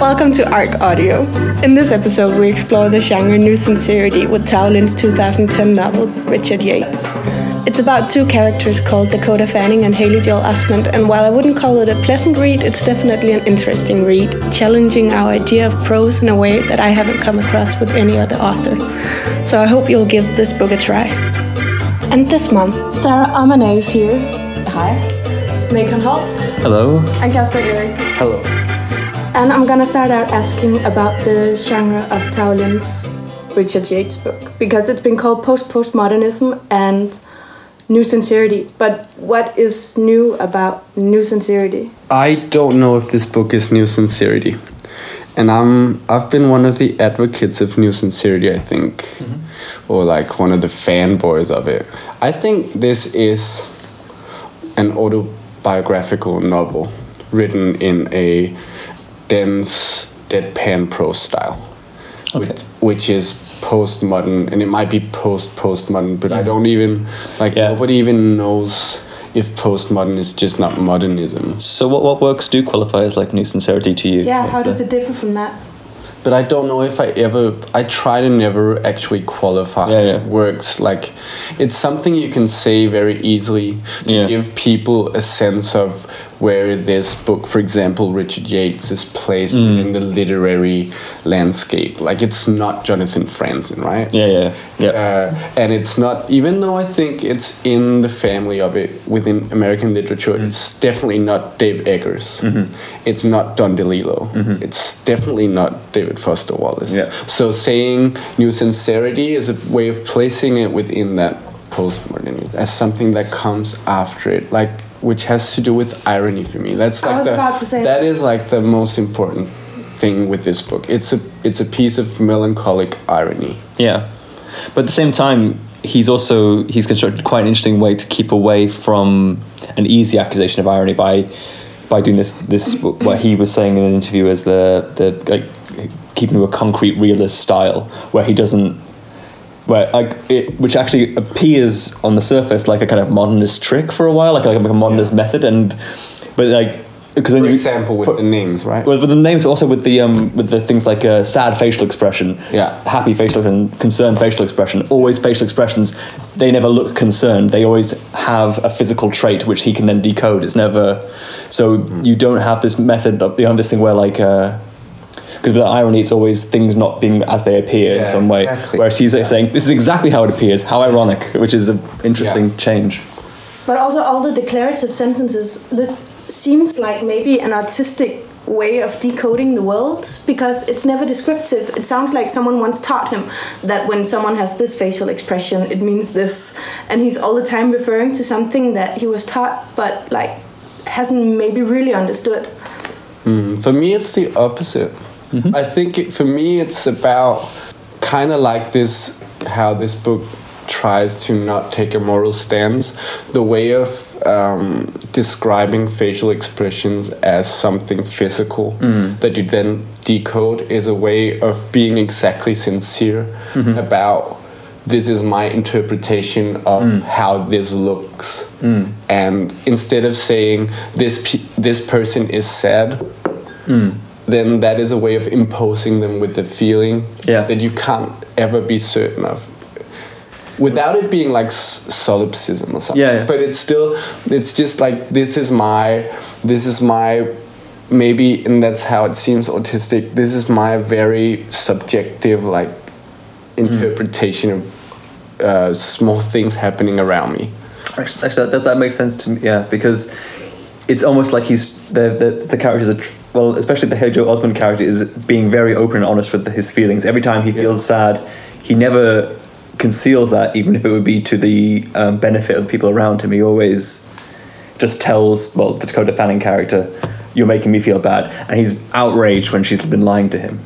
Welcome to Arc Audio. In this episode, we explore the genre New Sincerity with Tao Lin's 2010 novel, Richard Yates. It's about two characters called Dakota Fanning and Haley Joel Osment, and while I wouldn't call it a pleasant read, it's definitely an interesting read, challenging our idea of prose in a way that I haven't come across with any other author. So I hope you'll give this book a try. And this month, Sarah Amane is here. Hi. Megan Holt. Hello. And Caspar Eric. Hello. And I'm gonna start out asking about the genre of Tao Lin's Richard Yates book because it's been called post postmodernism and new sincerity. But what is new about new sincerity? I don't know if this book is new sincerity, and I'm I've been one of the advocates of new sincerity. I think, mm-hmm. or like one of the fanboys of it. I think this is an autobiographical novel written in a dense deadpan prose style, okay. which, which is postmodern, and it might be post postmodern, but I don't even like Yeah. nobody even knows if postmodern is just not modernism. So, what, what works do qualify as like new sincerity to you? Yeah, What's how does the- it differ from that? But I don't know if I ever. I try to never actually qualify Yeah, yeah. works. Like, it's something you can say very easily to Yeah. give people a sense of where this book, for example, Richard Yates, is placed Mm. in the literary landscape. Like, it's not Jonathan Franzen, right? Yeah, yeah, yeah. Uh, and it's not, even though I think it's in the family of it within American literature, Mm. it's definitely not Dave Eggers. Mm-hmm. It's not Don DeLillo. It's definitely not David Foster Wallace. Yeah. So saying new sincerity is a way of placing it within that postmodernism as something that comes after it, like which has to do with irony for me. That's I like was the about to say- that is like the most important thing with this book. It's a it's a piece of melancholic irony. Yeah, but at the same time, he's also he's constructed quite an interesting way to keep away from an easy accusation of irony by by doing this this what he was saying in an interview as the the like keeping to a concrete realist style where he doesn't where like it, which actually appears on the surface like a kind of modernist trick for a while like, like a modernist method and but like because then For you example, with the names, right? with, with the names, but also with the um, with the things like uh, sad facial expression, Yeah. happy facial and concerned facial expression. Always facial expressions. They never look concerned. They always have a physical trait which he can then decode. It's never so Mm. you don't have this method of you know this thing where like. Because with irony, it's always things not being as they appear in some way. exactly. Whereas he's like, Yeah. saying, "This is exactly how it appears. How ironic!" Which is an interesting Yeah. change. But also all the declarative sentences. This seems like maybe an artistic way of decoding the world because it's never descriptive. It sounds like someone once taught him that when someone has this facial expression, it means this, and he's all the time referring to something that he was taught, but like hasn't maybe really understood. Mm, for me, it's the opposite. Mm-hmm. I think it, for me, it's about kind of like this how this book tries to not take a moral stance. The way of um, describing facial expressions as something physical mm. that you then decode is a way of being exactly sincere mm-hmm. about this is my interpretation of mm. how this looks. Mm. And instead of saying this pe- this person is sad, then that is a way of imposing them with a feeling Yeah. that you can't ever be certain of. Without it being like solipsism or something, Yeah, yeah. but it's still, it's just like this is my, this is my, maybe, and that's how it seems autistic. This is my very subjective like interpretation of uh, small things happening around me. Actually, actually that, that makes sense to me. Yeah, because it's almost like he's the the, the characters are tr- well, especially the Haley Joel Osment character is being very open and honest with his feelings. Every time he feels sad, he never conceals that, even if it would be to the um, benefit of the people around him. He always just tells well the Dakota Fanning character, "You're making me feel bad," and he's outraged when she's been lying to him.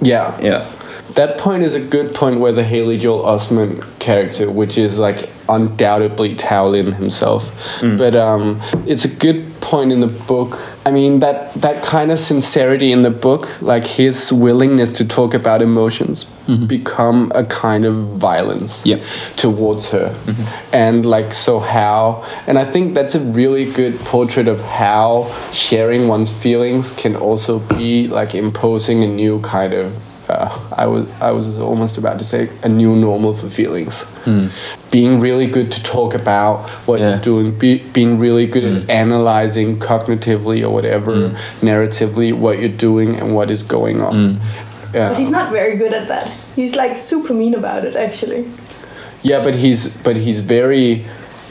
Yeah, Yeah. That point is a good point where the Haley Joel Osment character, which is like undoubtedly Tao Lin himself, but um, it's a good point in the book, I mean that that kind of sincerity in the book, like his willingness to talk about emotions, mm-hmm. become a kind of violence Yep. towards her, mm-hmm. and like so how, and I think that's a really good portrait of how sharing one's feelings can also be like imposing a new kind of. Uh, I was I was almost about to say a new normal for feelings. Hmm. Being really good to talk about what Yeah. you're doing, be, being really good at hmm. analyzing cognitively or whatever, hmm. narratively, what you're doing and what is going on. Yeah. But he's not very good at that. He's like super mean about it, actually. Yeah, but he's but he's very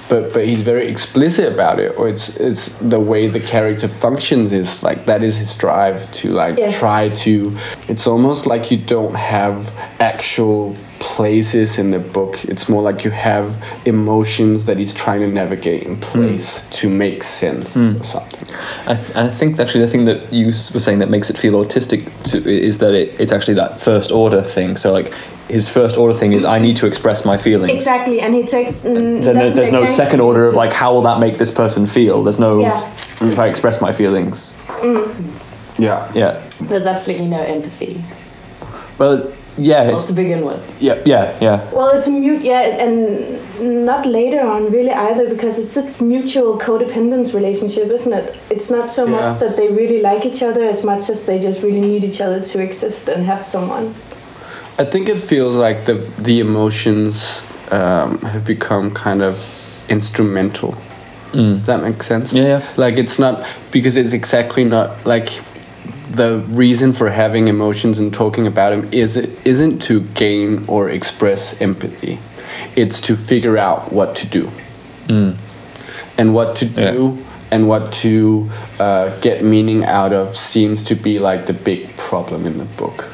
but but he's very explicit about it or it's it's the way the character functions is like that is his drive to like Yes. try to it's almost like you don't have actual places in the book it's more like you have emotions that he's trying to navigate in hmm. place to make sense hmm. or something I, th- and I think actually the thing that you were saying that makes it feel autistic to, is that it, it's actually that first order thing. So like his first order thing is I need to express my feelings. Exactly, and he takes. mm, Then there's no second order of like how will that make this person feel. There's no Yeah. if I express my feelings. Mm. yeah Yeah. There's absolutely no empathy. Well, yeah, Well, it's to begin with. yeah, yeah, yeah. Well, it's a mute, yeah, and not later on really either because it's this mutual codependence relationship, isn't it? It's not so Yeah. much that they really like each other; it's much as they just really need each other to exist and have someone. I think it feels like the the emotions um, have become kind of instrumental. Does that make sense? Yeah, yeah. Like it's not because it's exactly not like the reason for having emotions and talking about them is it isn't to gain or express empathy. It's to figure out what to do. And what to Yeah. do and what to uh, get meaning out of seems to be like the big problem in the book.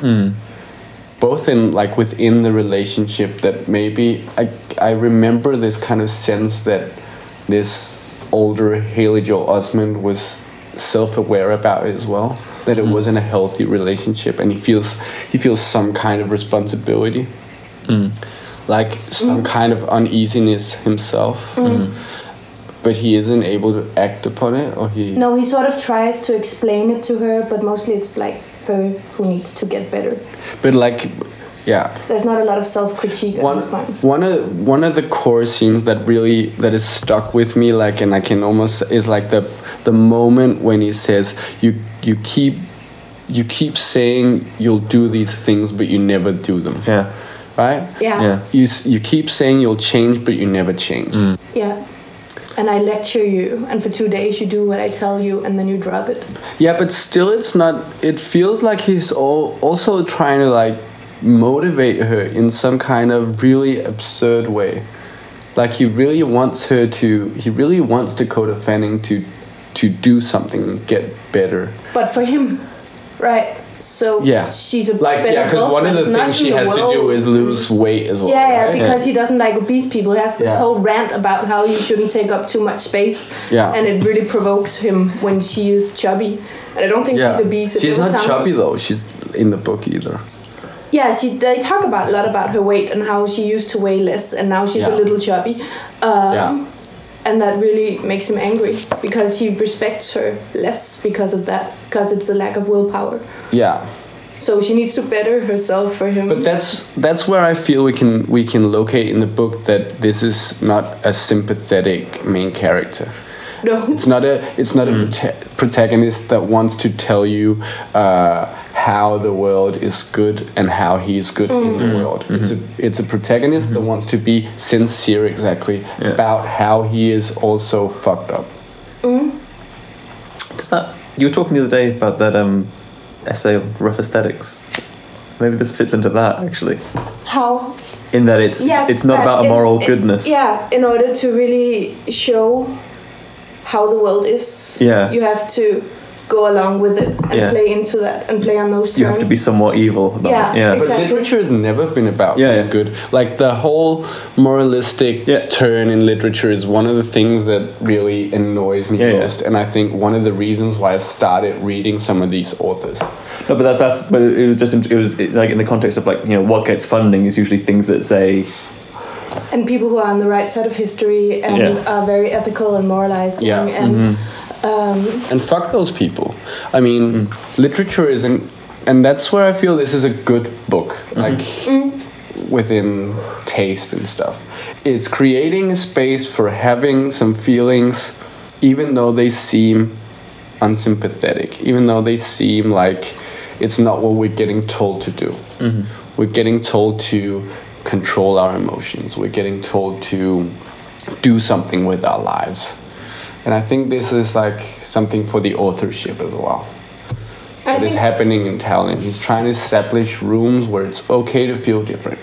Both in like within the relationship that maybe I I remember this kind of sense that this older Haley Joel Osment was self-aware about it as well that it mm-hmm. wasn't a healthy relationship and he feels he feels some kind of responsibility. Mm. Like some mm. kind of uneasiness himself. Mm. Mm-hmm. But he isn't able to act upon it or he No, he sort of tries to explain it to her, but mostly it's like her who needs to get better. but like yeah. There's not a lot of self-critique at one this point. one of one of the core scenes that really that is stuck with me like and I can almost is like the the moment when he says you you keep you keep saying you'll do these things but you never do them Yeah. right Yeah, Yeah. you you keep saying you'll change but you never change mm. yeah. And I lecture you, and for two days you do what I tell you, and then you drop it. yeah but still it's not it feels like he's all, also trying to like motivate her in some kind of really absurd way like he really wants her to he really wants Dakota Fanning to to do something get better But for him, right? So yeah she's a like better yeah because one of the things she has to do is lose weight as well Yeah, yeah, right? because he doesn't like obese people. He has this Yeah. whole rant about how you shouldn't take up too much space. Yeah. And it really provokes him when she is chubby. And I don't think yeah she's obese. It she's not chubby though she's in the book either Yeah, she they talk about a lot about her weight and how she used to weigh less and now she's Yeah. a little chubby. Um, Yeah. And that really makes him angry because he respects her less because of that, because it's a lack of willpower. yeah So she needs to better herself for him. But that's that's where I feel we can we can locate in the book that this is not a sympathetic main character. no. It's not a it's not a prota- protagonist that wants to tell you uh, how the world is good and how he is good in the mm. world. Mm-hmm. It's a it's a protagonist that mm-hmm. wants to be sincere exactly Yeah. about how he is also fucked up. Mm-hmm. Does that you were talking the other day about that um, essay of rough aesthetics? Maybe this fits into that actually. How In that it's yes, it's, it's not about a moral in- goodness. Yeah, in order to really show how the world is, Yeah. you have to go along with it and Yeah. play into that and play on those terms. You have to be somewhat evil. About Yeah, it. yeah. But literature has never been about Yeah, being yeah. good. Like the whole moralistic Yeah. turn in literature is one of the things that really annoys me Yeah, yeah. most, and I think one of the reasons why I started reading some of these authors. No, but that's that's. But it was just it was like in the context of like you know what gets funding is usually things that say and people who are on the right side of history and Yeah. are very ethical and moralizing Yeah. and mm-hmm. Um, and fuck those people. I mean, hmm. literature isn't, and that's where I feel this is a good book, hmm. like within taste and stuff. It's creating a space for having some feelings, even though they seem unsympathetic, even though they seem like it's not what we're getting told to do. Mm-hmm. We're getting told to control our emotions. We're getting told to do something with our lives. And I think this is like something for the authorship as well. I That is happening in Tao Lin. He's trying to establish rooms where it's okay to feel different.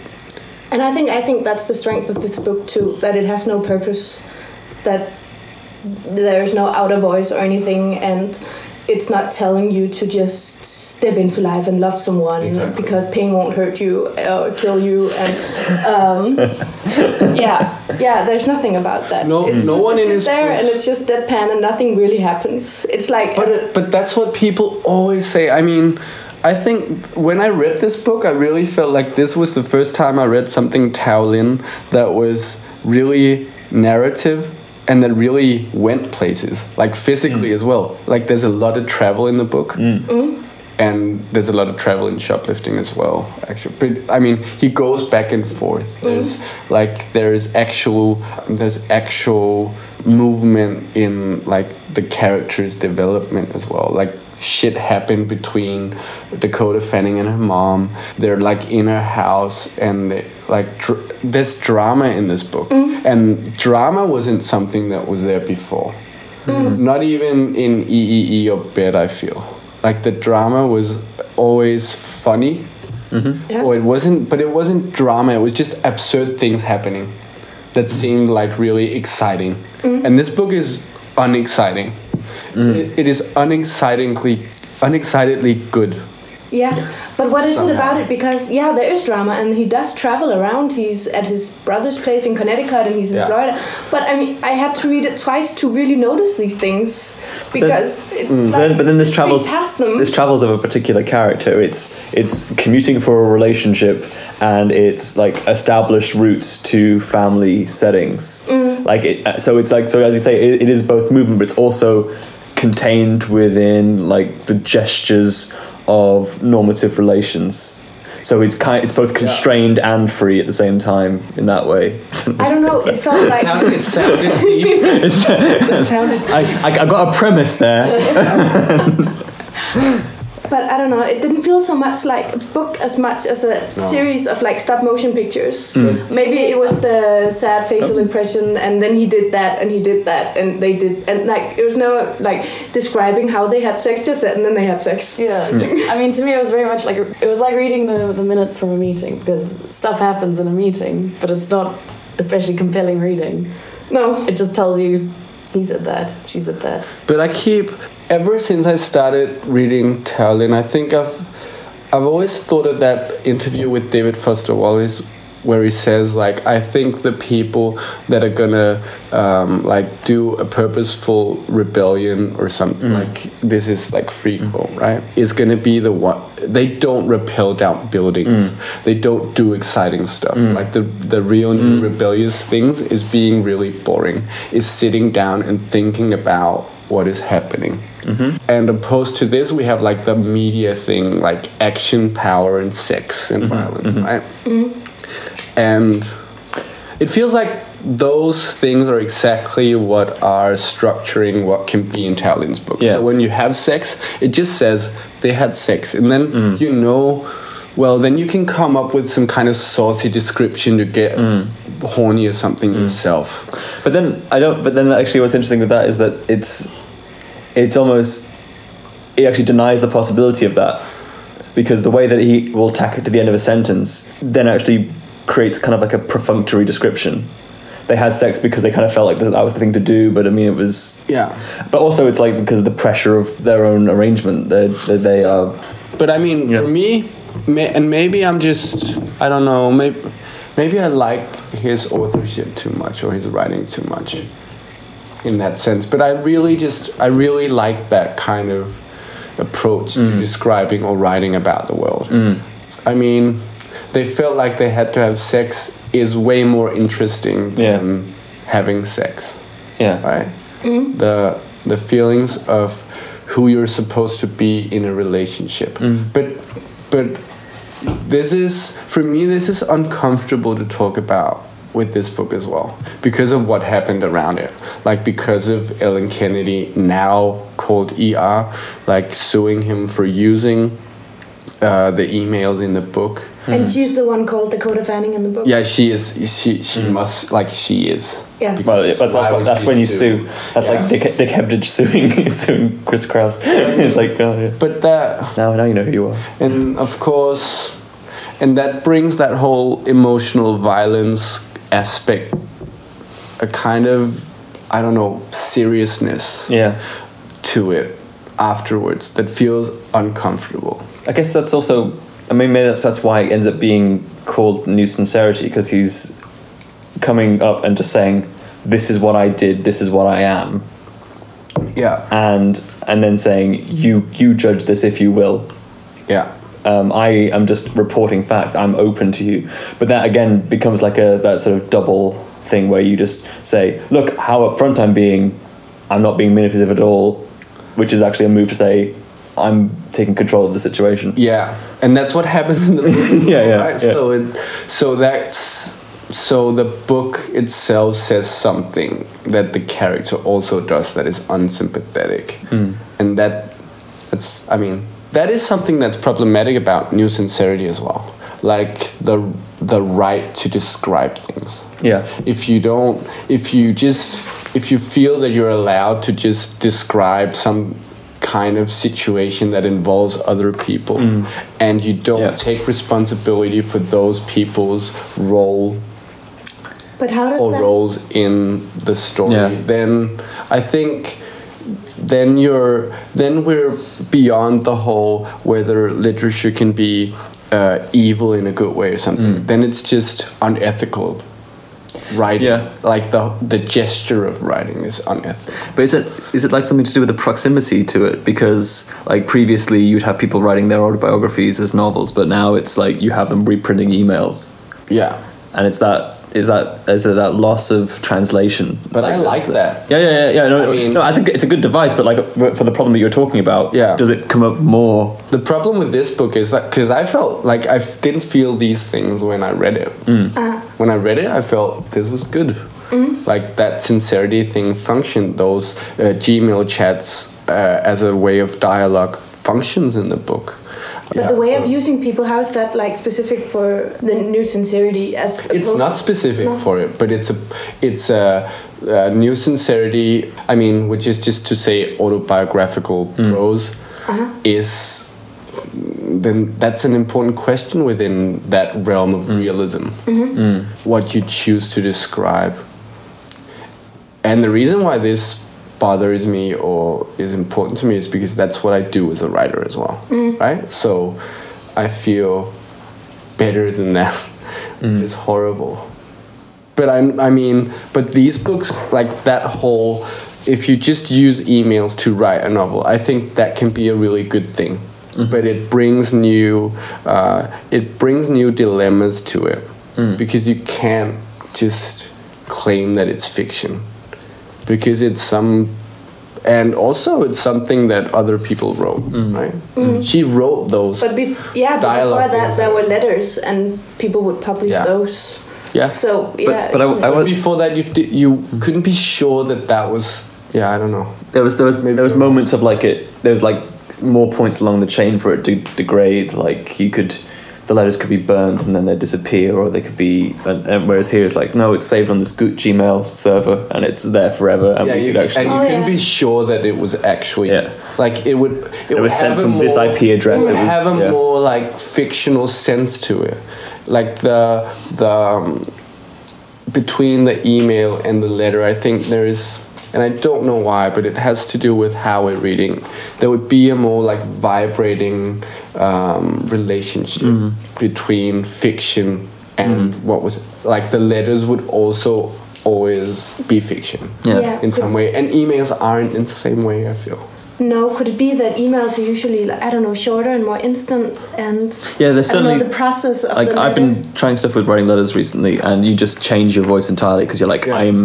And I think I think that's the strength of this book too. That it has no purpose. That there is no outer voice or anything, and it's not telling you to just step into life and love someone Exactly. because pain won't hurt you or kill you. And um, yeah, yeah, there's nothing about that. No- it's no just, one it's in just his there, books- and it's just deadpan, and nothing really happens. It's like But it, but that's what people always say. I mean, I think when I read this book, I really felt like this was the first time I read something Tao Lin that was really narrative and that really went places, like physically mm. as well. Like there's a lot of travel in the book. Mm. Mm. And there's a lot of travel in shoplifting as well, actually. But I mean, he goes back and forth. There's like there's actual there's actual movement in like the character's development as well. Like shit happened between Dakota Fanning and her mom. They're like in her house, and they, like dr- there's drama in this book, mm-hmm. and drama wasn't something that was there before. Mm-hmm. Not even in EEE or Bed, I feel. Like the drama was always funny. Mm-hmm. Yeah. Or it wasn't, but it wasn't drama. It was just absurd things happening that seemed like really exciting. And this book is unexciting. It, it is unexcitingly, unexcitedly good. Yeah, but what is it about it? Because yeah, there is drama, and he does travel around. He's at his brother's place in Connecticut, and he's in Yeah. Florida. But I mean, I had to read it twice to really notice these things because it's mm. like, But then, but then this travels. past them. This travels of a particular character. It's it's commuting for a relationship, and it's like established roots to family settings. Mm. Like it, uh, so it's like so as you say, it, it is both movement, but it's also contained within like the gestures of normative relations. So it's kind. It's both constrained and free at the same time in that way. I don't know. It felt like It sounded deep. It sounded I, I, I got a premise there. but I don't know. It didn't feel so much like a book as much as a series of like stop motion pictures. Mm. Maybe it was the sad facial impression, and then he did that, and he did that, and they did, and like it was no like describing how they had sex, just and then they had sex. Yeah. I mean, to me, it was very much like it was like reading the the minutes from a meeting because stuff happens in a meeting, but it's not especially compelling reading. No, It just tells you he said that, she said that. But I keep ever since I started reading Tao Lin, I think I've I've always thought of that interview with David Foster Wallace where he says like I think the people that are gonna um, like do a purposeful rebellion or something mm. like this is like frequel, mm. right? Is gonna be the one they don't rappel down buildings. Mm. They don't do exciting stuff. Like the the real new rebellious things is being really boring. Is sitting down and thinking about what is happening. Mm-hmm. And opposed to this, we have like the media thing, like action, power, and sex and mm-hmm. violence, mm-hmm. right? And it feels like those things are exactly what are structuring what can be in Tao Lin's book. Yeah. So when you have sex, it just says they had sex, and then mm. you know. Well, then you can come up with some kind of saucy description to get mm. horny or something mm. yourself. But then I don't. But then actually, what's interesting with that is that it's it's almost it actually denies the possibility of that because the way that he will tack it to the end of a sentence then actually creates kind of like a perfunctory description. They had sex because they kind of felt like that was the thing to do, but I mean, it was. Yeah. But also, it's like because of the pressure of their own arrangement. They they, they are. But I mean, Yeah. for me, may, and maybe I'm just, I don't know, maybe, maybe I like his authorship too much or his writing too much in that sense. But I really just, I really like that kind of approach to mm. describing or writing about the world. Mm. I mean, they felt like they had to have sex is way more interesting Yeah. than having sex Yeah. right? Mm-hmm. The the feelings of who you're supposed to be in a relationship. Mm. But but this is for me this is uncomfortable to talk about with this book as well because of what happened around it like because of ellen kennedy now called er like suing him for using uh, the emails in the book And she's the one called Dakota Fanning in the book. yeah she is she she must like she is Yes. Well, yeah, that's, Why that's, would that's when you sue? sue. That's Yeah. like Dick, Dick Hebdige suing suing Chris Kraus. it's like, oh yeah. but that Now, now you know who you are. and of course and that brings that whole emotional violence aspect a kind of i don't know seriousness Yeah. to it afterwards that feels uncomfortable I guess that's also. I mean, maybe that's that's why it ends up being called new sincerity because he's coming up and just saying, "This is what I did. This is what I am," yeah and and then saying, "You you judge this if you will." yeah Um, I am just reporting facts. I'm open to you, but that again becomes like a that sort of double thing where you just say, "Look how upfront I'm being. I'm not being manipulative at all," which is actually a move to say, "I'm taking control of the situation." yeah and that's what happens in the book Yeah, yeah, right? yeah. so it so that's so the book itself says something that the character also does that is unsympathetic Hmm. and that that's i mean that is something that's problematic about new sincerity as well like the the right to describe things Yeah. if you don't if you just if you feel that you're allowed to just describe some kind of situation that involves other people mm. and you don't Yeah. take responsibility for those people's role But how does or that? roles in the story Yeah. then i think then you're then we're beyond the whole whether literature can be uh, evil in a good way or something Mm. then it's just unethical writing Yeah. like the the gesture of writing is unethical But is it is it like something to do with the proximity to it? Because like previously you'd have people writing their autobiographies as novels, but now it's like you have them reprinting emails, yeah and it's that is that is there that loss of translation? But I that's like the- that. Yeah, yeah, yeah. yeah no, I mean- no, it's a, good- it's a good device, but like for the problem that you're talking about, Yeah. does it come up more? the problem with this book is that because I felt like I didn't feel these things when I read it. When I read it, I felt this was good. Like that sincerity thing functioned. Those uh, Gmail chats uh, as a way of dialogue functions in the book. But the way so- of using people, how is that like specific for the new sincerity? As it's not specific No. for it, but it's a it's a, a new sincerity. I mean, which is just to say autobiographical hmm. prose uh-huh. is then that's an important question within that realm of hmm. realism. Mm-hmm. Hmm. What you choose to describe, and the reason why this bothers me or is important to me is because that's what I do as a writer as well, mm. right? So I feel better than that. Mm. It's horrible. But I, I mean, but these books, like that whole, if you just use emails to write a novel, I think that can be a really good thing. Mm-hmm. But it brings new, uh, it brings new dilemmas to it mm. because you can't just claim that it's fiction because it's some and also it's something that other people wrote mm. Mm. right mm. she wrote those But bef- yeah, but before that there were letters and people would publish Yeah. those. yeah So yeah, but I- it's- I but was- before that you you couldn't be sure that that was yeah i don't know There was there was Maybe there was moments of like it. There was like more points along the chain for it to degrade. Like you could, the letters could be burned and then they'd disappear, or they could be. And, and whereas here it's like no, it's saved on this Go- Gmail server and it's there forever, and yeah we you, could and actually. you Oh, couldn't yeah. be sure that it was actually Yeah. like it would it, would was sent have a from this IP address, it would it was- have a yeah. more like fictional sense to it like the the um, between the email and the letter i think there is and i don't know why but it has to do with how we're reading there would be a more like vibrating um, relationship Mm-hmm. between fiction and what was like the letters would also always be fiction Yeah. Yeah. in some way and emails aren't in the same way i feel No, could it be that emails are usually like, I don't know shorter and more instant and Yeah, there's I don't know certainly the process of like the I've been trying stuff with writing letters recently, and you just change your voice entirely because you're like, Yeah. I'm,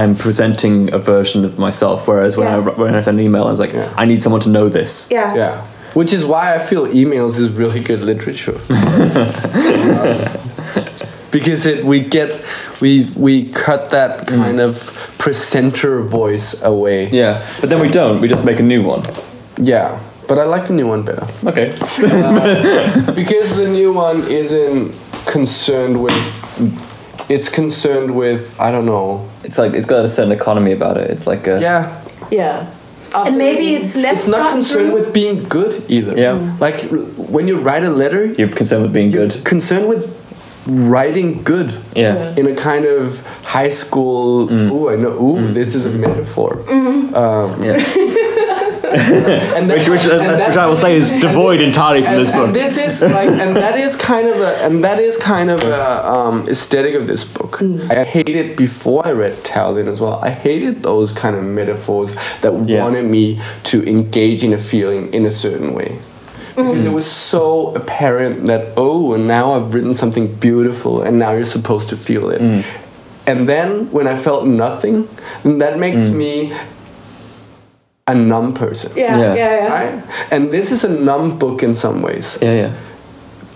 I'm presenting a version of myself. Whereas when I when I send an email, I was like, Yeah. I need someone to know this. Yeah. Yeah. Which is why I feel emails is really good literature. because it we get we we cut that mm. kind of presenter voice away. Yeah, but then we don't. We just make a new one. Yeah. But I like the new one better. Okay. Uh, because the new one isn't concerned with it's concerned with I don't know. It's like it's got a certain economy about it. It's like a Yeah. Yeah. After And maybe reading- it's less It's not concerned through. with being good either. Yeah. Mm. Like when you write a letter, you're concerned with being you're good. concerned with writing good. Yeah. In a kind of high school, Mm. ooh, I know, ooh, this is a metaphor. Mm-hmm. Um, Yeah. and that- Which, which, and that- which I will say is devoid entirely from and, this book. and this is like, and that is kind of a, and that is kind of a um, aesthetic of this book. Mm. I hated before I read Tao Lin as well. I hated those kind of metaphors that Yeah. wanted me to engage in a feeling in a certain way. Because it mm. was so apparent that oh, and now I've written something beautiful, and now you're supposed to feel it. Mm. And then when I felt nothing, then that makes me a numb person. Yeah, Yeah. yeah, yeah. Right? And this is a numb book in some ways. yeah, yeah.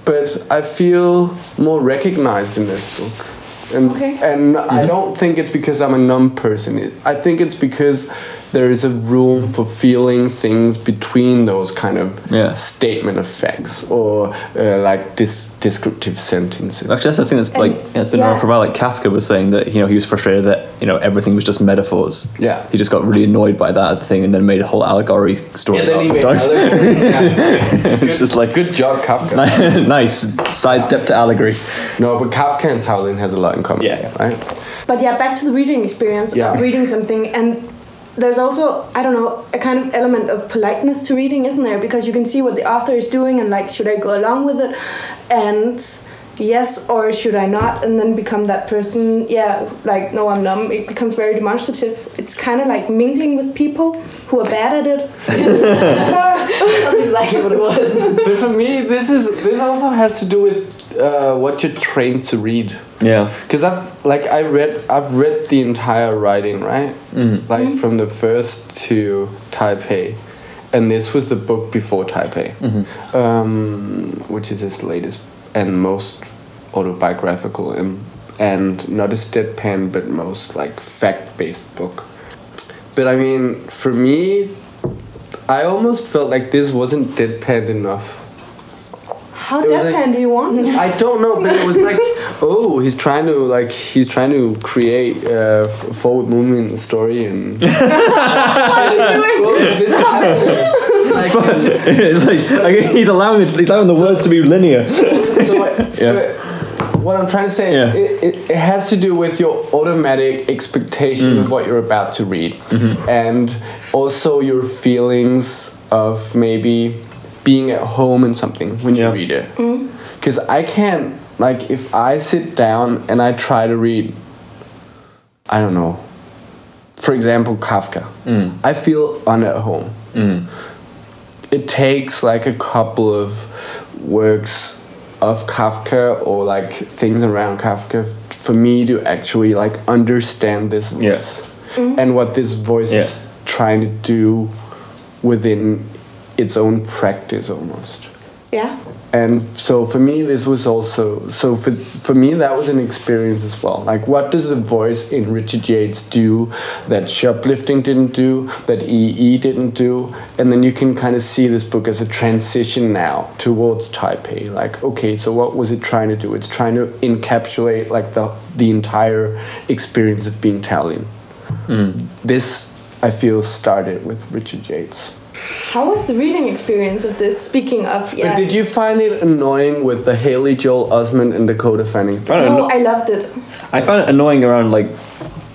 But I feel more recognized in this book. And, Okay. and I mm-hmm. don't think it's because I'm a numb person. I think it's because there is a room for feeling things between those kind of Yeah. statement effects or uh, like this descriptive sentences. Actually, that's the thing that's like yeah, it's been around for a while. Like Kafka was saying that you know he was frustrated that you know everything was just metaphors. Yeah. He just got really annoyed by that as a thing, and then made a whole allegory story. And then he about made dogs. other- yeah. it's just like Good job, Kafka. nice sidestep to allegory. No, but Kafka and Tao Lin has a lot in common. Yeah, yeah. Right? But yeah, back to the reading experience Yeah. reading something and there's also I don't know a kind of element of politeness to reading, isn't there? Because you can see what the author is doing and like should I go along with it, and yes or should I not, and then become that person. Yeah, like no, I'm numb. It becomes very demonstrative. It's kind of like mingling with people who are bad at it. That's exactly what it was. but for me, this is this also has to do with uh, what you're trained to read. Yeah. Because I've like I read I've read the entire writing right, like from the first to Taipei, and this was the book before Taipei, um, which is his latest and most autobiographical and and not as deadpan but most like fact based book. But I mean, for me, I almost felt like this wasn't deadpan enough. How It was like- do you want? I don't know, but it was like, oh, he's trying to like he's trying to create a f- forward movement story and. Well, this happened. Like, it's like, like he's allowing it, he's allowing the words to be linear. so what, Yeah. what I'm trying to say, Yeah. it, it, it has to do with your automatic expectation of mm. what you're about to read, mm-hmm. and also your feelings of maybe being at home in something when you read it. Mm. Because I can't, like, if I sit down and I try to read, I don't know, for example, Kafka, mm. I feel un at home. Mm. It takes like a couple of works of Kafka or like things around Kafka for me to actually like understand this voice Yes. and what this voice Yeah. is trying to do within its own practice almost. Yeah. And so for me, this was also so for for me that was an experience as well. Like, what does the voice in Richard Yates do that shoplifting didn't do, that EE didn't do, and then you can kind of see this book as a transition now towards Taipei. Like, okay, so what was it trying to do? It's trying to encapsulate like the the entire experience of being Tao Lin. Mm. This I feel started with Richard Yates. How was the reading experience of this? Speaking of, yeah. But did you find it annoying with the Haley Joel Osment and Dakota Fanning? I No, anno- I loved it. I found it annoying around like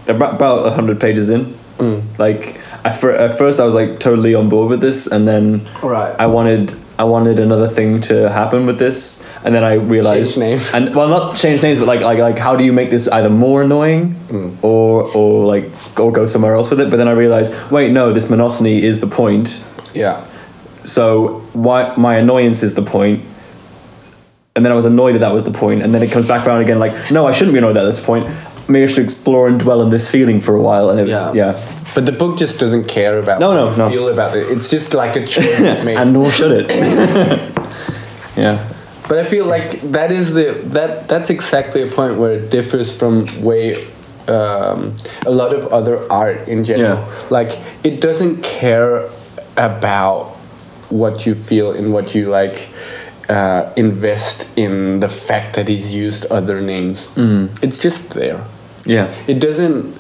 about about hundred pages in. Mm. Like I fir- at first I was like totally on board with this, and then Right. I wanted I wanted another thing to happen with this, and then I realized Change names. and well not change names, but like like like how do you make this either more annoying mm. or or like or go somewhere else with it? But then I realized wait no, this monotony is the point. Yeah. So why my annoyance is the point, and then I was annoyed that that was the point, and then it comes back around again like no, I shouldn't be annoyed at this point. maybe I should explore and dwell on this feeling for a while, and it was yeah. But the book just doesn't care about No, no, no. feel about it. It's just like a choice made. and nor should it. yeah. But I feel like that is the that that's exactly a point where it differs from way um, a lot of other art in general. Yeah. Like it doesn't care about what you feel and what you like uh, invest in the fact that he's used other names. It's just there. Yeah. It doesn't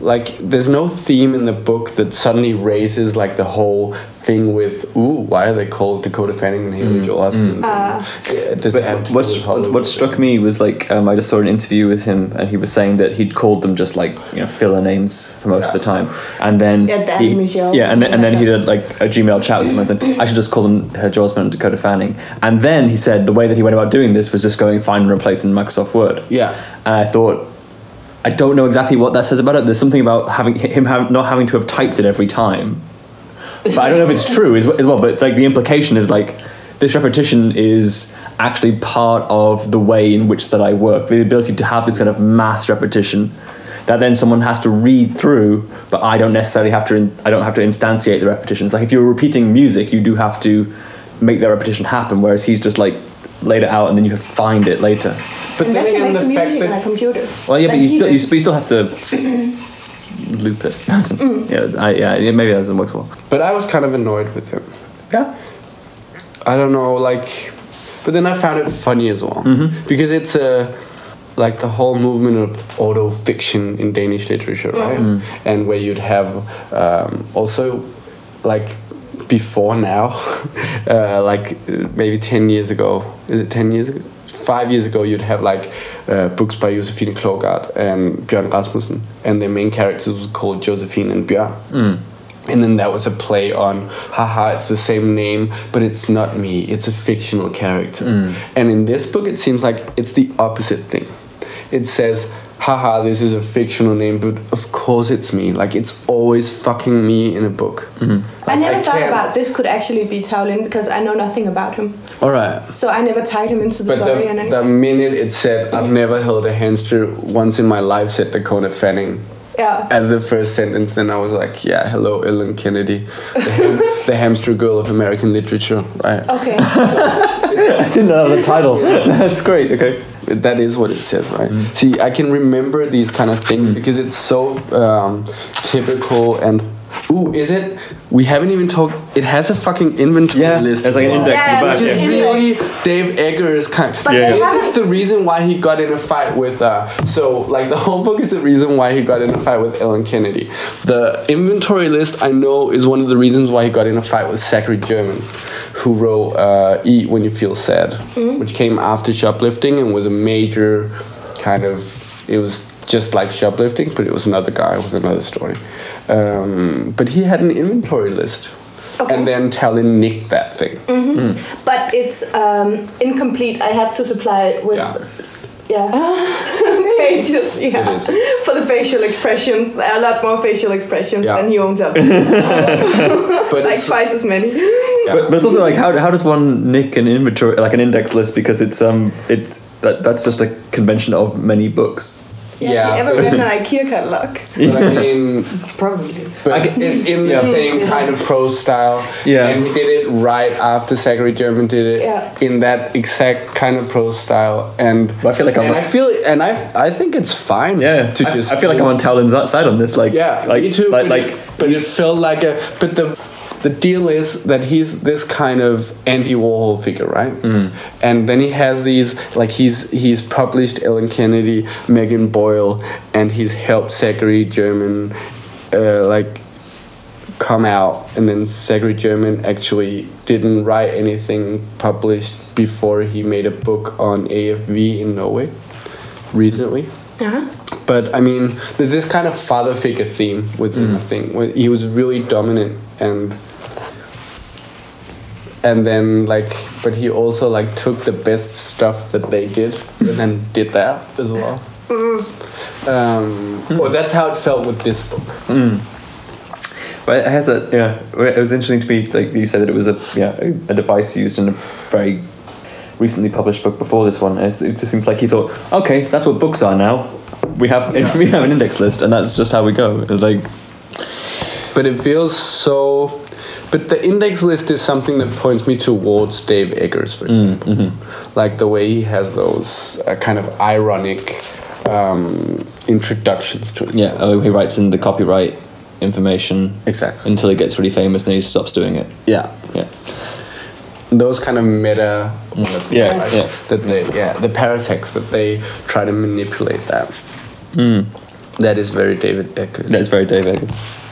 like there's no theme in the book that suddenly raises like the whole thing with ooh why are they called Dakota Fanning and Haley Joel Osment? Yeah, Does it have to do What's, with Hollywood? what struck me was like um, I just saw an interview with him, and he was saying that he'd called them just like you know filler names for most of the time, and then Yeah, Dan he- Michelle, yeah, and then, and then he did like a Gmail chat with someone and said I should just call them uh, Joel Osment and Dakota Fanning, and then he said the way that he went about doing this was just going find and replace in Microsoft Word. Yeah. and I thought. I don't know exactly what that says about it. There's something about having him have, not having to have typed it every time but I don't know if it's true as, as well. But like the implication is like this repetition is actually part of the way in which that I work. The ability to have this kind of mass repetition that then someone has to read through, but I don't necessarily have to. In, I don't have to instantiate the repetitions. Like if you're repeating music, you do have to make that repetition happen. Whereas he's just like laid it out and then you have to find it later. But Unless then you again, make the the fact music on a computer. Well, yeah, but you still, you, but you still have to loop it. yeah, I, yeah, yeah, maybe that doesn't work so well. but I was kind of annoyed with him. Yeah. I don't know, like, but then I found it funny as well because it's a like the whole movement of auto fiction in Danish literature, right? And where you'd have um, also like before now, uh, like maybe ten years ago. Is it ten years ago? Five years ago, you'd have like uh, books by Josefine Klougart and Bjørn Rasmussen, and the main characters was called Josefine and Bjørn. And then that was a play on, haha, it's the same name, but it's not me. It's a fictional character. And in this book, it seems like it's the opposite thing. It says, haha, this is a fictional name, but of course it's me. Like, it's always fucking me in a book. Mm-hmm. I Like, never I thought can't- about this could actually be Tao Lin because I know nothing about him. All right. So I never tied him into the But story the, the minute it said, I've never held a hamster once in my life, said Dakota Fanning. yeah. As the first sentence, then I was like, yeah, hello, Ellen Kennedy, the, ham- the hamster girl of American literature, right? Okay. I didn't know that was a title. That's great. Okay. That is what it says, right? See, I can remember these kind of things because it's so um, typical and. Ooh, is it? We haven't even talked. It has a fucking inventory Yeah, list. there's like an as well. index in the Yeah, back. Which is Yeah. really Index. Dave Eggers kind. But Yeah, they yeah. This is haven't. the reason why he got in a fight with. Uh, so, like, the whole book is the reason why he got in a fight with Ellen Kennedy. The inventory list, I know, is one of the reasons why he got in a fight with Zachary German, who wrote uh, Eat When You Feel Sad, which came after shoplifting and was a major kind of. It was just like shoplifting, but it was another guy with another story. Um, but he had an inventory list. Okay. And then telling Nick that thing. But it's um, incomplete. I had to supply it with. Yeah. Yeah. Pages, yeah. It is. For the facial expressions. There are a lot more facial expressions Yeah. than he owns up. But like it's, twice as many. yeah. But, but it's also like how, how does one nick an inventory like an index list because it's um it's that, that's just a convention of many books. Yeah, Yeah, Has ever but read an it's- IKEA catalog? but I mean, Probably. but I can- it's in the Yeah. same kind of prose style. Yeah. And he did it right after Zachary German did it Yeah. in that exact kind of prose style. And But I feel like I'm and like- I feel and I I think it's fine. Yeah, To I, just I feel like I'm on Tao Lin's side on this. Like Yeah, like me too. like but, like it, but it felt like a. But the the deal is that he's this kind of Andy Warhol figure, right? Mm. And then he has these like he's he's published Ellen Kennedy, Megan Boyle, and he's helped Zachary German, uh, like come out and then Zachary German actually didn't write anything published before he made a book on AFV in Norway recently. Uh-huh. But I mean, there's this kind of father figure theme with him. I think he was really dominant and and then like, but he also like took the best stuff that they did and then did that as well. Mm. Um, hmm. Well, that's how it felt with this book. Mm. But it has a yeah. It was interesting to me, like you said that it was a yeah a, a device used in a very recently published book before this one. It, it just seems like he thought, okay, that's what books are now. we have Yeah. we have an index list, and that's just how we go. Like But it feels so. But the index list is something that points me towards Dave Eggers, for example. Like the way he has those uh, kind of ironic um, introductions to it. yeah, oh, he writes in the copyright information Exactly. until he gets really famous, and then he stops doing it. Yeah. Yeah, Those kind of meta. yeah, right? yeah. That they, yeah, the paratext that they try to manipulate that. That is very David Eggers. That's very David Eggers.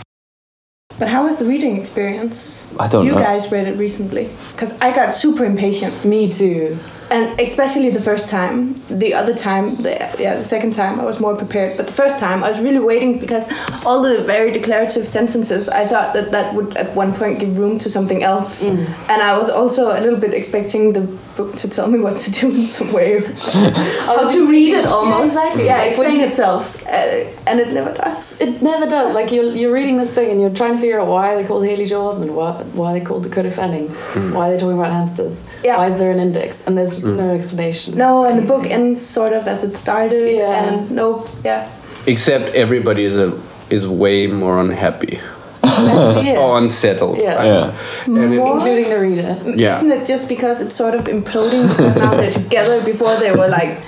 But how was the reading experience? I don't know. you know. guys read it recently because I got super impatient, Me too. And especially the first time. The other time, the, yeah, the second time, I was more prepared. But the first time, I was really waiting because all the very declarative sentences, I thought that that would at one point give room to something else, Mm. and I was also a little bit expecting the book to tell me what to do in some way, how to read it almost. Yeah, exactly. Yeah, Like explain you- itself, uh, and it never does. It never does. Like you're, you're reading this thing and you're trying to figure out why they called Haley Joel Osment, why, why they called Dakota Fanning, why they're talking about hamsters, Yeah. why is there an index, and there's just mm. no explanation. No, and the book ends sort of as it started, Yeah. and no, yeah. Except everybody is a is way more unhappy Yeah. or unsettled. Yeah. right? Yeah. More? including the reader. Yeah. Isn't it just because it's sort of imploding because now they're together? Before they were like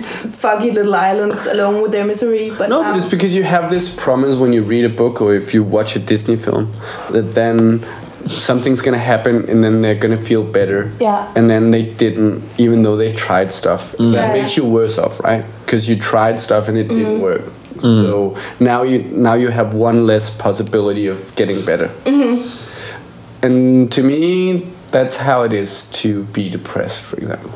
foggy little islands alone with their misery, but No, now, but it's because you have this promise when you read a book or if you watch a Disney film that then something's gonna happen and then they're gonna feel better. Yeah. And then they didn't, even though they tried stuff. Mm. That Yeah. makes you worse off, right? Because you tried stuff and it mm-hmm. didn't work. Mm. So now you now you have one less possibility of getting better. Mm-hmm. And to me, that's how it is to be depressed, for example.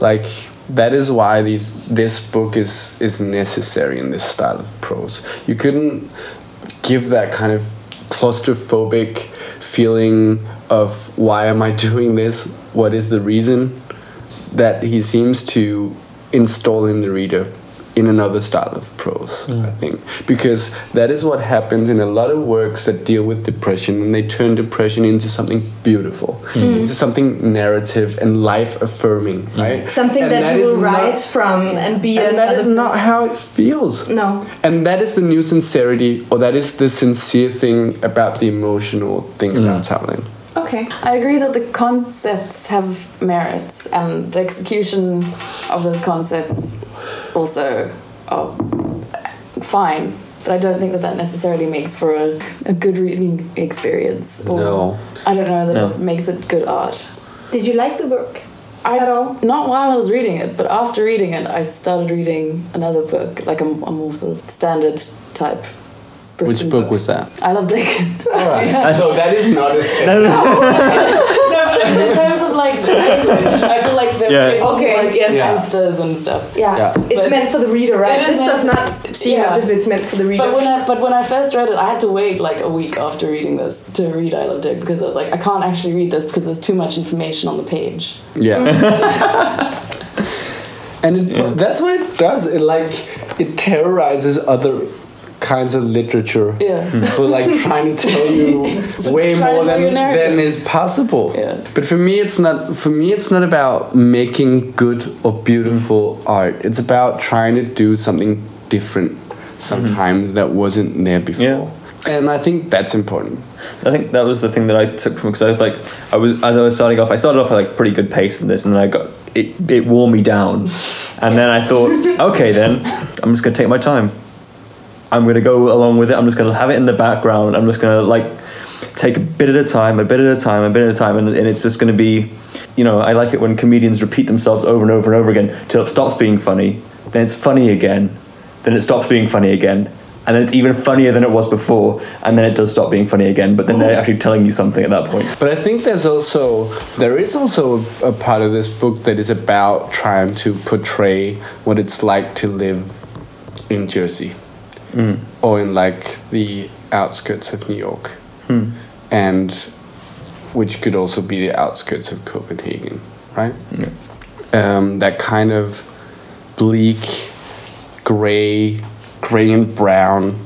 Like that is why these this book is is necessary in this style of prose. You couldn't give that kind of claustrophobic feeling of why am I doing this? What is the reason? That he seems to install in the reader in another style of prose, I mm. think. Because that is what happens in a lot of works that deal with depression and they turn depression into something beautiful, mm. into something narrative and life affirming, mm. right? something And that, is you will not- rise from and be and that another not person. how it feels. No. And that is the new sincerity, or that is the sincere thing about the emotional thing about Tao Lin. Okay. I agree that the concepts have merits and the execution of those concepts also are fine. But I don't think that that necessarily makes for a, a good reading experience. Or No. I don't know that No. it makes it good art. Did you like the book I, at all? Not while I was reading it, but after reading it, I started reading another book, like a, a more sort of standard type. Which Britain book was that? I love Dick. so that is not a no, but in terms of like language, I feel like they're Yeah. Okay, like yes. Yeah. hamsters and stuff. Yeah. Yeah. It's But- meant for the reader, right? This does not seem yeah. as if it's meant for the reader. But when I but when I first read it, I had to wait like a week after reading this to read I Love Dick because I was like, I can't actually read this because there's too much information on the page. Yeah. Mm. and it, that's what it does. It like it terrorizes other kinds of literature Yeah. for like trying to tell you way more than, than is possible. Yeah. But for me it's not for me it's not about making good or beautiful art. It's about trying to do something different sometimes that wasn't there before. Yeah. And I think that's important. I think that was the thing that I took from because I was like I was as I was starting off I started off at like pretty good pace in this and then I got it it wore me down and then I thought okay then I'm just gonna take my time I'm gonna go along with it. I'm just gonna have it in the background. I'm just gonna like take a bit at a time a bit at a time a bit at a time and, and it's just gonna be you know I like it when comedians repeat themselves over and over and over again till it stops being funny then it's funny again then it stops being funny again and then it's even funnier than it was before and then it does stop being funny again but then they're actually telling you something at that point. But I think there's also there is also a part of this book that is about trying to portray what it's like to live in Jersey Mm. or in like the outskirts of New York, hmm. and which could also be the outskirts of Copenhagen, right? Um, that kind of bleak, gray, gray and brown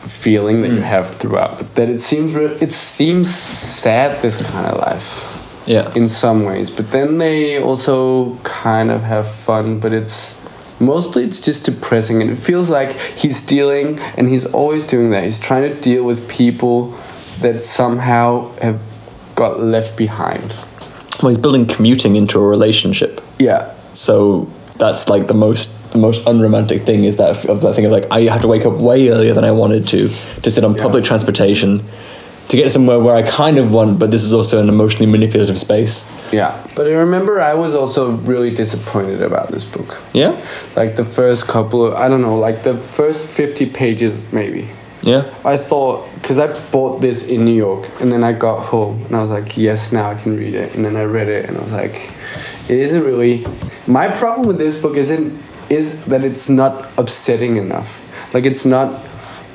feeling that you hmm. have throughout. That it seems it seems sad this kind of life. Yeah. In some ways. But then they also kind of have fun but it's Mostly it's just depressing and it feels like he's dealing and he's always doing that. He's trying to deal with people that somehow have got left behind. Well, he's building commuting into a relationship. Yeah. So that's like the most the most unromantic thing is that of that thing of like I have to wake up way earlier than I wanted to to sit on Yeah. public transportation to get somewhere where I kind of want, but this is also an emotionally manipulative space. Yeah. But I remember I was also really disappointed about this book. Yeah, Like the first couple of, I don't know, like the first 50 pages maybe. yeah, I thought, because I bought this in New York and then I got home and I was like, yes, now I can read it. And then I read it and I was like, it isn't really. My problem with this book isn't is that it's not upsetting enough. Like it's not.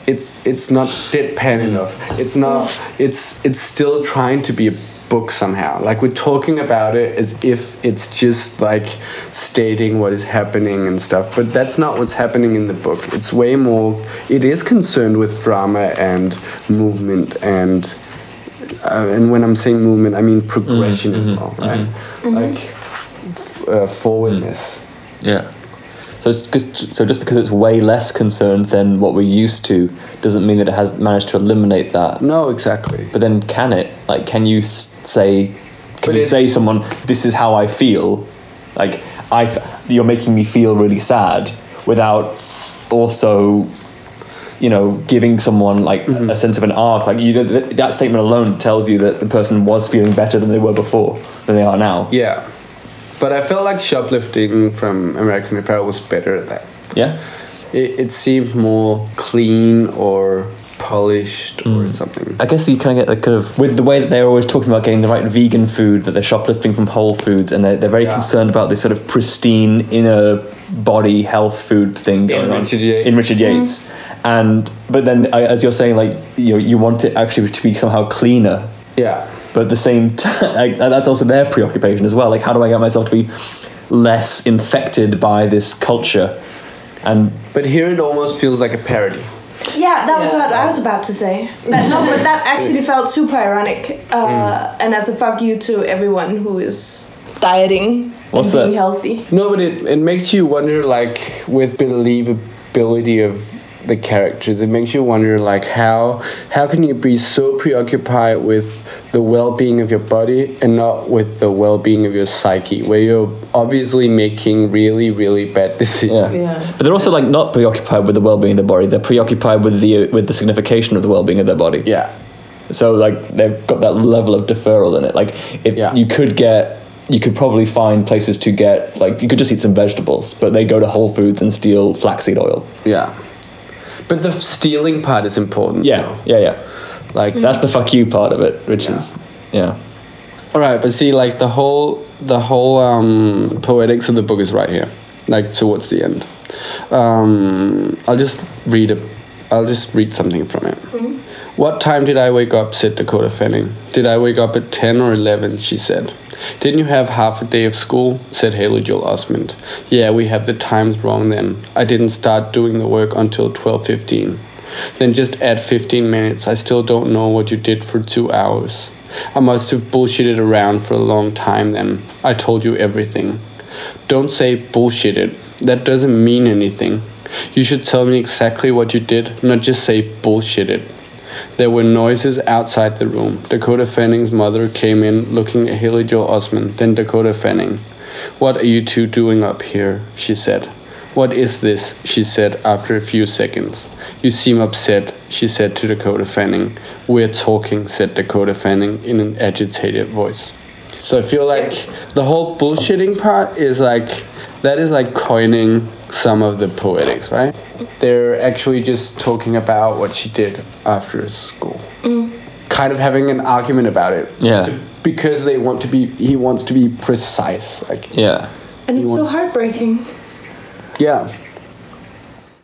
It's it's not deadpan enough. It's not. It's it's still trying to be a book somehow. Like we're talking about it as if it's just like stating what is happening and stuff. But that's not what's happening in the book. It's way more. It is concerned with drama and movement and uh, and when I'm saying movement, I mean progression as well, right? Like f- uh, forwardness. yeah. So, it's 'cause- so just because it's way less concerned than what we're used to, doesn't mean that it has managed to eliminate that. No, exactly. But then, can it? Like, can you say? Can But you say someone, "This is how I feel"? Like, I, you're making me feel really sad, without also, you know, giving someone like Mm-hmm. a sense of an arc. Like, you, th- th- that statement alone tells you that the person was feeling better than they were before, than they are now. Yeah, but I felt like shoplifting from American Apparel was better at that. Yeah. It, it seemed more clean or polished or hmm. something. I guess you kind of get the kind of with the way that they're always talking about getting the right vegan food, that they're shoplifting from Whole Foods, and they're, they're very Yeah. concerned about this sort of pristine inner body health food thing going on Richard Yates. in Richard hmm. Yates. And but then, as you're saying, like you know, you want it actually to be somehow cleaner, Yeah, but at the same time, like, that's also their preoccupation as well. Like, how do I get myself to be less infected by this culture? And but here it almost feels like a parody. Yeah, that was what I was about to say. That, no, but that actually felt super ironic. Uh, And as a fuck you to everyone who is dieting What's and being that? healthy. No, but it, it makes you wonder, like, with believability of the characters, it makes you wonder, like, how how can you be so preoccupied with the well-being of your body and not with the well-being of your psyche, where you're obviously making really, really bad decisions. Yeah. Yeah. But they're also like not preoccupied with the well-being of the body. They're preoccupied with the with the signification of the well-being of their body. Yeah. So like they've got that level of deferral in it. Like if Yeah. you could get, you could probably find places to get like you could just eat some vegetables, but they go to Whole Foods and steal flaxseed oil. Yeah. But the stealing part is important. Yeah, though. yeah, yeah. Like That's the fuck you part of it, which Yeah. is yeah. All right, but see, like the whole the whole um, poetics of the book is right here, like towards the end. Um, I'll just read a, I'll just read something from it. What time did I wake up? said Dakota Fanning. Did I wake up at ten or eleven? She said. Didn't you have half a day of school? said Haley Joel Osment. Yeah, we have the times wrong then. I didn't start doing the work until twelve fifteen. Then just add 15 minutes. I still don't know what you did for two hours. I must have bullshitted around for a long time then. I told you everything. Don't say bullshitted. That doesn't mean anything. You should tell me exactly what you did, not just say bullshitted. There were noises outside the room. Dakota Fanning's mother came in looking at Haley Joel Osment, then Dakota Fanning. What are you two doing up here? she said. What is this? she said after a few seconds. You seem upset, she said to Dakota Fanning. We're talking, said Dakota Fanning in an agitated voice. So I feel like the whole bullshitting part is like, that is like coining some of the poetics, right? They're actually just talking about what she did after school. Mm. Kind of having an argument about it. Yeah. To- because they want to be, he wants to be precise. Like, Yeah. And You it's so want- heartbreaking. Yeah.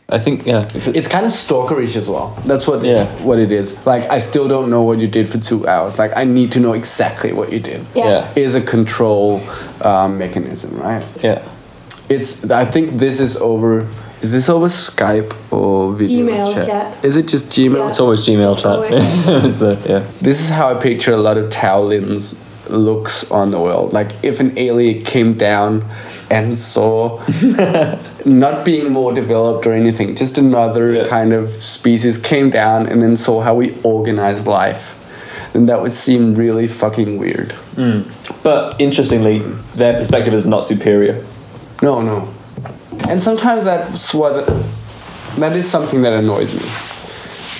I think yeah. It's kind of stalkerish as well. That's what Yeah. what it is. Like I still don't know what you did for two hours. Like I need to know exactly what you did. Yeah. Yeah. Is a control um, mechanism, right? Yeah. It's. I think this is over. Is this over Skype or video Gmail chat. Is it just Gmail? Yeah. It's always Gmail chat. Always. The- yeah. This is how I picture a lot of Tao Lin's looks on the world. Like if an alien came down and saw not being more developed or anything, just another Yeah. kind of species came down and then saw how we organize life, then that would seem really fucking weird. Hmm. But interestingly, their perspective is not superior. No, no. And sometimes that's what that is something that annoys me.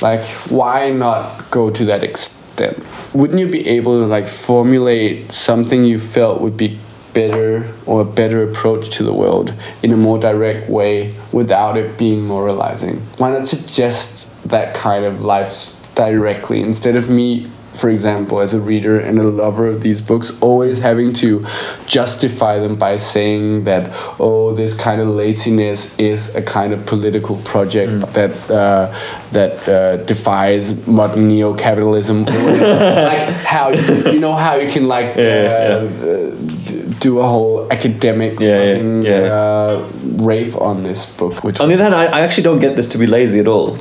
Like, why not go to that extent? Wouldn't you be able to like formulate something you felt would be better or a better approach to the world in a more direct way without it being moralizing? Why not suggest that kind of life directly instead of me for example, as a reader and a lover of these books, always having to justify them by saying that, oh, this kind of laziness is a kind of political project that uh, that uh, defies modern neo-capitalism. like how you, you know how you can like Yeah, uh, uh, d- do a whole academic Yeah, yeah, fucking, yeah. Uh, rape on this book, which On the other hand, I, I actually don't get this to be lazy at all.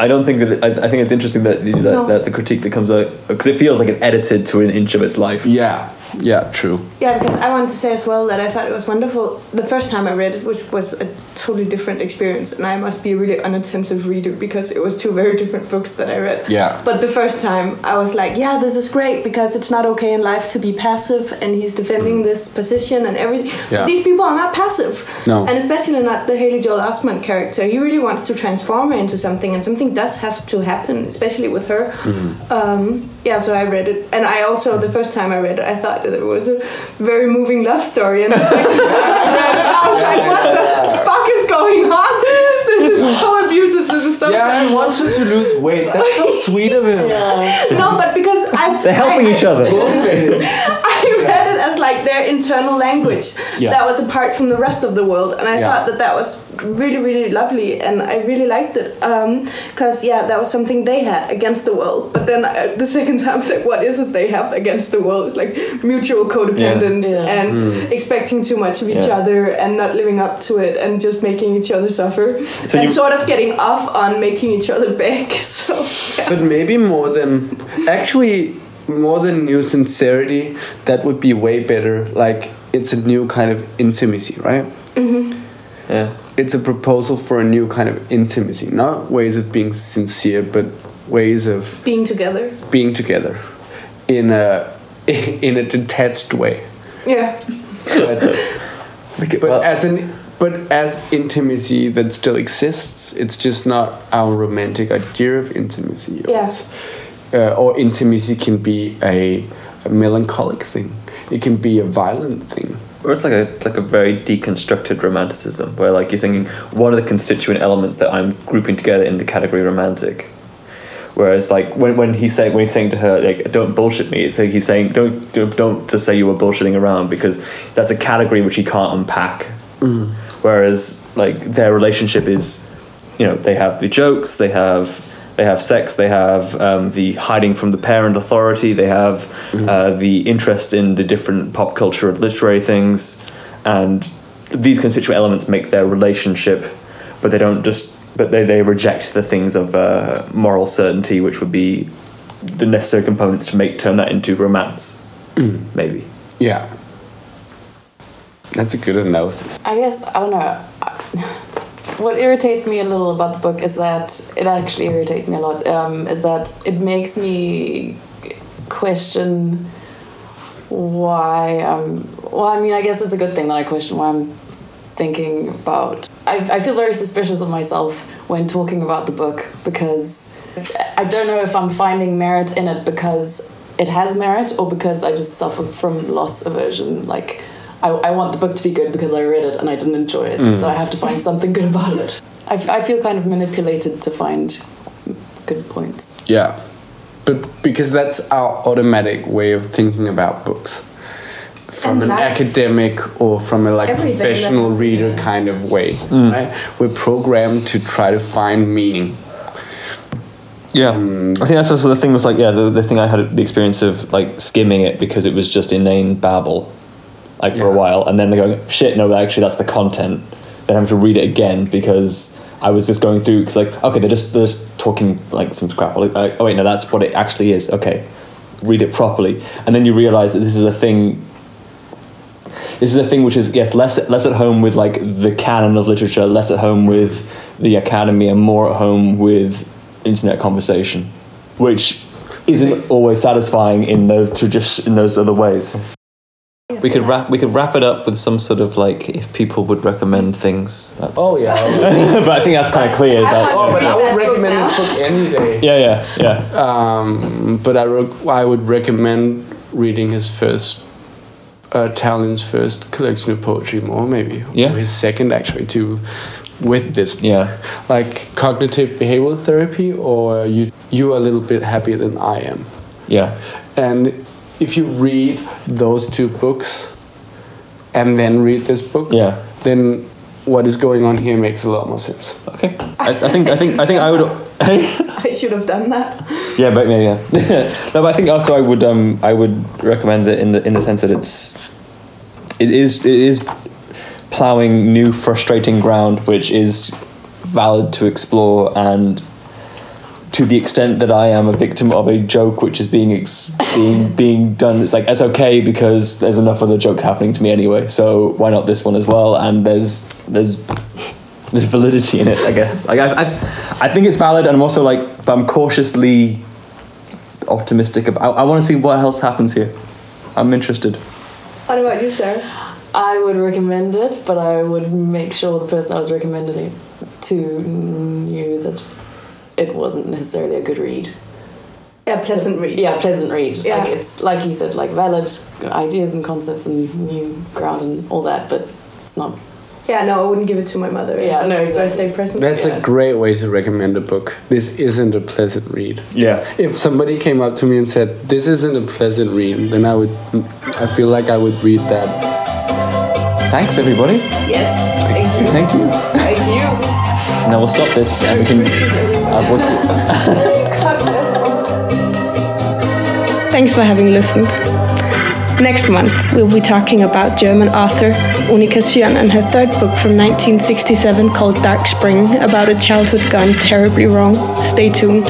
I don't think that. It, I, I think it's interesting that, that No. that's a critique that comes out because it feels like it's edited to an inch of its life. yeah, yeah, true. Yeah, because I wanted to say as well that I thought it was wonderful the first time I read it, which was a totally different experience, and I must be a really unattentive reader because it was two very different books that I read. Yeah. But the first time I was like, yeah, this is great because it's not okay in life to be passive, and he's defending this position and everything. Mm. Yeah. But these people are not passive. No. And especially not the Haley Joel Osment character. He really wants to transform her into something, and something does have to happen, especially with her. Mm-hmm. Um, yeah, so I read it, and I also the first time I read it, I thought that it was a very moving love story, and the second time I read it, I was like, "What the fuck is going on? This is so abusive. This is so Yeah, I terrible." wants her to lose weight. That's so sweet of him. No, but because I They're helping I- each other. I read it as like their internal language Yeah. that was apart from the rest of the world, and I Yeah. thought that that was really, really lovely, and I really liked it because yeah, that was something they had against the world. But then uh, the second time, I was like, what is it they have against the world? It's like mutual codependence Yeah. Yeah. and expecting too much of each Yeah. other and not living up to it, and just making each other suffer, So and you- sort of getting off on making each other beg. So yeah. But maybe more than actually more than new sincerity, that would be way better. Like it's a new kind of intimacy, right? Mm-hmm. Yeah. It's a proposal for a new kind of intimacy, not ways of being sincere, but ways of being together. being together in a in a detached way. Yeah. But, Because, but well, as an but as intimacy that still exists, it's just not our romantic idea of intimacy. Yeah. Uh, or intimacy can be a, a melancholic thing. It can be a violent thing. or it's like a like a very deconstructed romanticism, where like you're thinking, what are the constituent elements that I'm grouping together in the category romantic? Whereas like when, when he's saying when he's saying to her like don't bullshit me, it's like he's saying don't don't, don't just say you were bullshitting around because that's a category which he can't unpack. Whereas like their relationship is, you know, they have the jokes, they have they have sex, they have um, the hiding from the parent authority, they have uh, the interest in the different pop culture and literary things, and these constituent elements make their relationship, but they don't just but they, they reject the things of uh, moral certainty, which would be the necessary components to make turn that into romance, maybe. Yeah. That's a good analysis. I guess I don't know. What irritates me a little about the book is that it actually irritates me a lot. Um, is that it makes me question why I'm. Well, I mean, I guess it's a good thing that I question why I'm thinking about. I, I feel very suspicious of myself when talking about the book because I don't know if I'm finding merit in it because it has merit or because I just suffer from loss aversion. Like, I, I want the book to be good because I read it and I didn't enjoy it, mm. so I have to find something good about it. I, I feel kind of manipulated to find good points. Yeah. But because that's our automatic way of thinking about books. From And an life. academic or from a like Everything professional that- reader kind of way. Mm. Right? We're programmed to try to find meaning. Yeah, um, I think that's also the thing was like yeah the, the thing I had the experience of like skimming it because it was just inane babble, like for a while, and then they're going shit no actually that's the content. Then having to read it again because I was just going through because like okay they're just they're just talking like some crap. Like, oh wait no that's what it actually is. Okay, read it properly, and then you realize that this is a thing. This is a thing which is yes, less less at home with like the canon of literature, less at home with the academy, and more at home with internet conversation, which isn't always satisfying in those just in those other ways. We could wrap we could wrap it up with some sort of like if people would recommend things. That's Oh yeah. but I think that's kind of clear. That, oh, but I would recommend this book any day. yeah, yeah, yeah. Um, but I, re- I would recommend reading his first, uh, Tao Lin's first collection of poetry more, maybe. Yeah. Or his second, actually, too, with this. Yeah. Like cognitive behavioral therapy, or you you are a little bit happier than I am. Yeah. And if you read those two books, and then read this book, Yeah. then what is going on here makes a lot more sense. Okay. I, I think I think I think I would I should have done that. Yeah, but maybe yeah. no, but I think also I would um I would recommend it in the in the sense that it's it is it is plowing new frustrating ground which is valid to explore and to the extent that I am a victim of a joke which is being ex- being being done. It's like it's okay because there's enough other jokes happening to me anyway so why not this one as well? And there's there's there's validity in it I guess. Like I, I, I think it's valid and I'm also like but I'm cautiously optimistic about I, I want to see what else happens here. I'm interested. What about you, Sarah? I would recommend it, but I would make sure the person I was recommending it to knew that it wasn't necessarily a good read. Yeah, pleasant read. Yeah, pleasant read. Yeah. Like it's like you said, like valid ideas and concepts and new ground and all that, but it's not. Yeah, no, I wouldn't give it to my mother. Yeah, no, exactly. Birthday present. That's Yeah. a great way to recommend a book. This isn't a pleasant read. yeah If somebody came up to me and said, "This isn't a pleasant read," then I would, I feel like I would read that. thanks everybody Yes, thank you. thank you Thank you. now we'll stop this and we can God bless all. Thanks for having listened. Next month, we'll be talking about German author Unica Zürn and her third book from 1967 called Dark Spring about a childhood gone terribly wrong. Stay tuned.